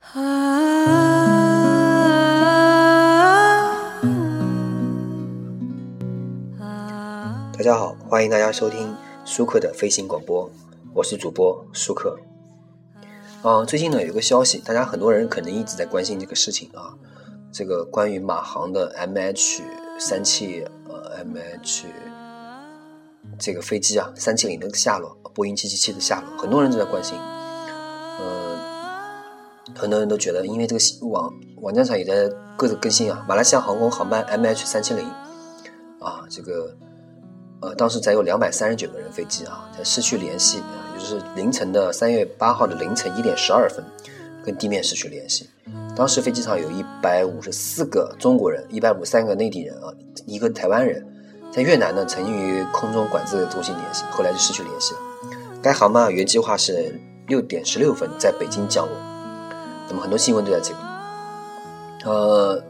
大家好，欢迎大家收听舒克的飞行广播，我是主播舒克。啊，最近呢有个消息，大家很多人可能一直在关心这个事情啊，这个关于马航的 MH 三七呃 MH 这个飞机啊三七零的下落，波音七七七的下落，很多人都在关心。嗯，很多人都觉得，因为这个网网站上也在各自更新啊，马来西亚航空航班 MH 三七零啊这个。呃，当时载有两百三十九个人飞机啊，在失去联系啊，也就是凌晨的三月八号的凌晨一点十二分，跟地面失去联系。当时飞机上有一百五十四个中国人，一百五三个内地人啊，一个台湾人，在越南呢曾经与空中管制中心联系，后来就失去联系了。该航班原计划是六点十六分在北京降落，那么很多新闻都在这个。呃，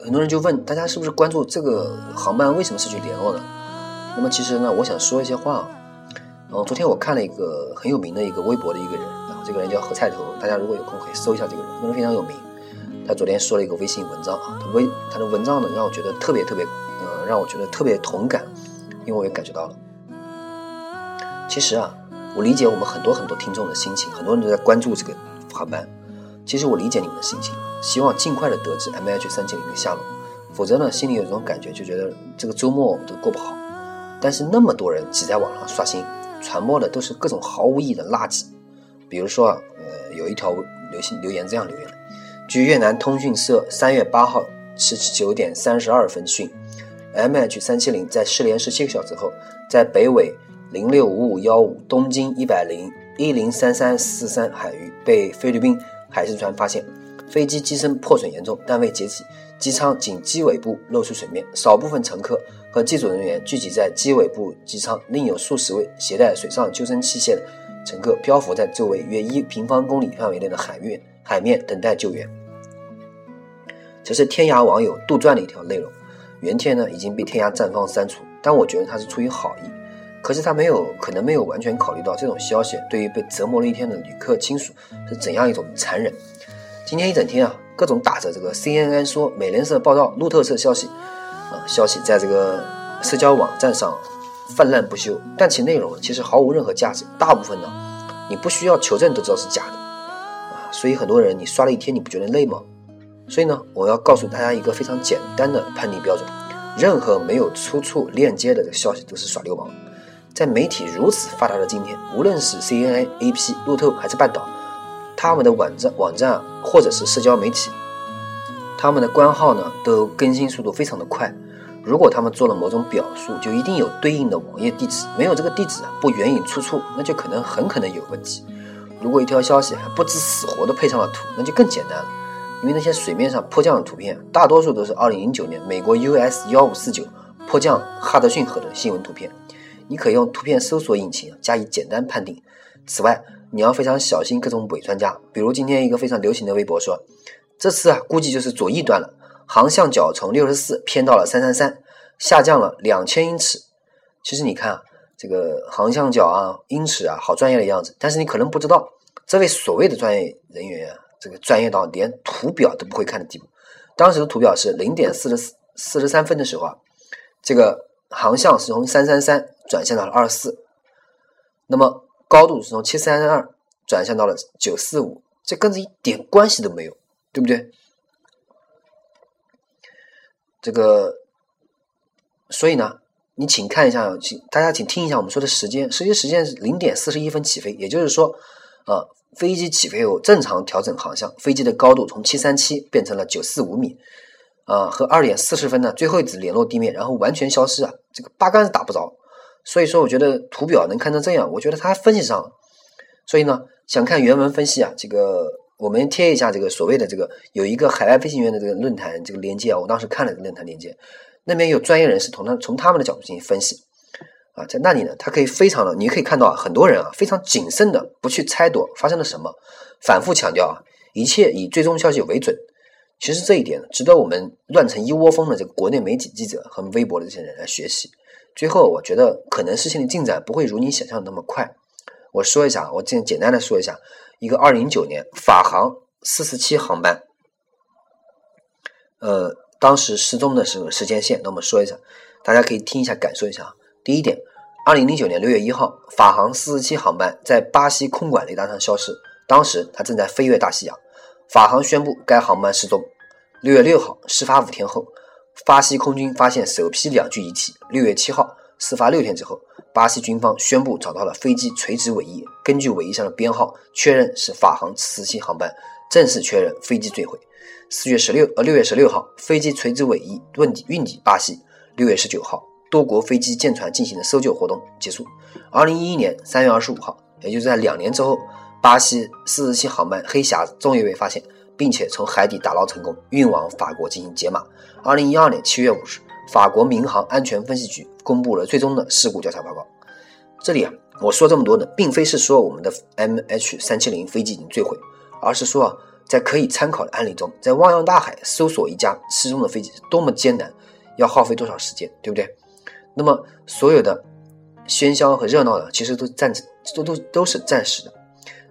很多人就问大家是不是关注这个航班为什么失去联络呢？那么其实呢，我想说一些话。然后，昨天我看了一个很有名的一个微博的一个人，然后这个人叫何菜头，大家如果有空可以搜一下这个人，这个人非常有名。他昨天说了一个微信文章啊，他微他的文章呢让我觉得特别特别，呃，让我觉得特别同感，因为我也感觉到了。其实啊，我理解我们很多很多听众的心情，很多人都在关注这个航班。其实我理解你们的心情，希望尽快的得知 M H 三七零的下落，否则呢，心里有一种感觉，就觉得这个周末我们都过不好。但是那么多人挤在网上刷新，传播的都是各种毫无意义的垃圾。比如说，呃，有一条留信留言这样留言：据越南通讯社三月八号十九点三十二分讯，MH 三七零在失联十七个小时后，在北纬零六五五幺五、东经一百零一零三三四三海域被菲律宾海事船发现，飞机机身破损严重，但未解体。机舱仅机尾部露出水面，少部分乘客和机组人员聚集在机尾部机舱，另有数十位携带水上救生器械的乘客漂浮在周围约一平方公里范围内的海域海面等待救援。这是天涯网友杜撰的一条内容，原帖呢已经被天涯站方删除，但我觉得他是出于好意，可是他没有可能没有完全考虑到这种消息对于被折磨了一天的旅客亲属是怎样一种残忍。今天一整天啊。各种打着这个 CNN 说、美联社报道、路透社消息，啊，消息在这个社交网站上泛滥不休，但其内容其实毫无任何价值。大部分呢，你不需要求证都知道是假的，啊，所以很多人你刷了一天，你不觉得累吗？所以呢，我要告诉大家一个非常简单的判定标准：任何没有出处链接的消息都是耍流氓。在媒体如此发达的今天，无论是 CNN、AP、路透还是半岛。他们的网站、网站或者是社交媒体，他们的官号呢都更新速度非常的快。如果他们做了某种表述，就一定有对应的网页地址。没有这个地址不援引出处，那就可能很可能有问题。如果一条消息还不知死活的配上了图，那就更简单了。因为那些水面上迫降的图片，大多数都是2009年美国 US 幺五四九迫降哈德逊河的新闻图片。你可以用图片搜索引擎加以简单判定。此外，你要非常小心各种伪专家，比如今天一个非常流行的微博说，这次啊估计就是左翼端了，航向角从六十四偏到了三三三，下降了两千英尺。其实你看啊，这个航向角啊、英尺啊，好专业的样子，但是你可能不知道，这位所谓的专业人员啊，这个专业到连图表都不会看的地步。当时的图表是零点四十四四十三分的时候啊，这个航向是从三三三转向到了二四，那么。高度是从七三二转向到了九四五，这跟这一点关系都没有，对不对？这个，所以呢，你请看一下，请大家请听一下我们说的时间，实际时间是零点四十一分起飞，也就是说，呃，飞机起飞后正常调整航向，飞机的高度从七三七变成了九四五米，啊，和二点四十分呢最后一次联络地面，然后完全消失啊，这个八竿子打不着。所以说，我觉得图表能看成这样，我觉得他还分析上了。所以呢，想看原文分析啊，这个我们贴一下这个所谓的这个有一个海外飞行员的这个论坛这个链接啊，我当时看了这个论坛链接，那边有专业人士从他从他们的角度进行分析啊，在那里呢，他可以非常的，你可以看到啊，很多人啊非常谨慎的不去猜度发生了什么，反复强调啊，一切以最终消息为准。其实这一点值得我们乱成一窝蜂的这个国内媒体记者和微博的这些人来学习。最后，我觉得可能事情的进展不会如你想象的那么快。我说一下，我简简单的说一下，一个二零一九年法航四四七航班，呃，当时失踪的时候时间线，那我们说一下，大家可以听一下，感受一下。第一点，二零零九年六月一号，法航四四七航班在巴西空管雷达上消失，当时它正在飞越大西洋，法航宣布该航班失踪。六月六号，事发五天后，巴西空军发现首批两具遗体。六月七号，事发六天之后。巴西军方宣布找到了飞机垂直尾翼，根据尾翼上的编号确认是法航四七航班，正式确认飞机坠毁。四月十六呃六月十六号，飞机垂直尾翼运抵运抵巴西。六月十九号，多国飞机舰船进行的搜救活动结束。二零一一年三月二十五号，也就是在两年之后，巴西四十七航班黑匣子终于被发现，并且从海底打捞成功，运往法国进行解码。二零一二年七月五日。法国民航安全分析局公布了最终的事故调查报告。这里啊，我说这么多呢，并非是说我们的 MH 三七零飞机已经坠毁，而是说啊，在可以参考的案例中，在汪洋大海搜索一架失踪的飞机是多么艰难，要耗费多少时间，对不对？那么所有的喧嚣和热闹呢，其实都暂都都都是暂时的。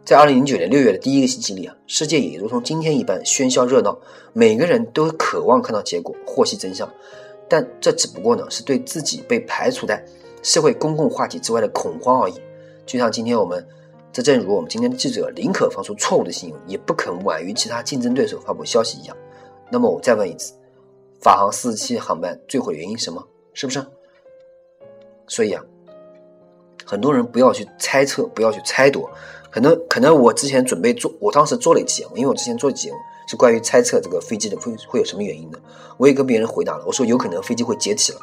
在二零零九年六月的第一个星期里啊，世界也如同今天一般喧嚣热闹，每个人都渴望看到结果，获悉真相。但这只不过呢，是对自己被排除在社会公共话题之外的恐慌而已。就像今天我们，这正如我们今天的记者宁可放出错误的新闻，也不肯晚于其他竞争对手发布消息一样。那么我再问一次，法航四十七航班坠毁原因什么？是不是？所以啊，很多人不要去猜测，不要去猜度。可能可能我之前准备做，我当时做了一期节目，因为我之前做节目。是关于猜测这个飞机的会会有什么原因的，我也跟别人回答了，我说有可能飞机会解体了。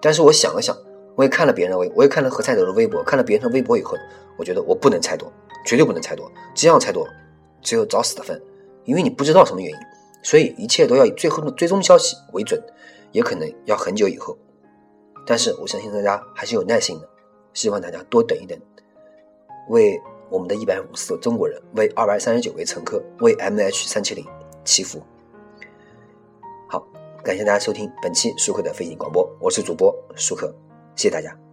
但是我想了想，我也看了别人微，我也看了何赛德的微博，看了别人的微博以后，我觉得我不能猜多，绝对不能猜多，这样猜多只有找死的份，因为你不知道什么原因，所以一切都要以最后的最终消息为准，也可能要很久以后。但是我相信大家还是有耐心的，希望大家多等一等，为。我们的一百五十个中国人为二百三十九位乘客为 MH 三七零祈福。好，感谢大家收听本期舒克的飞行广播，我是主播舒克，谢谢大家。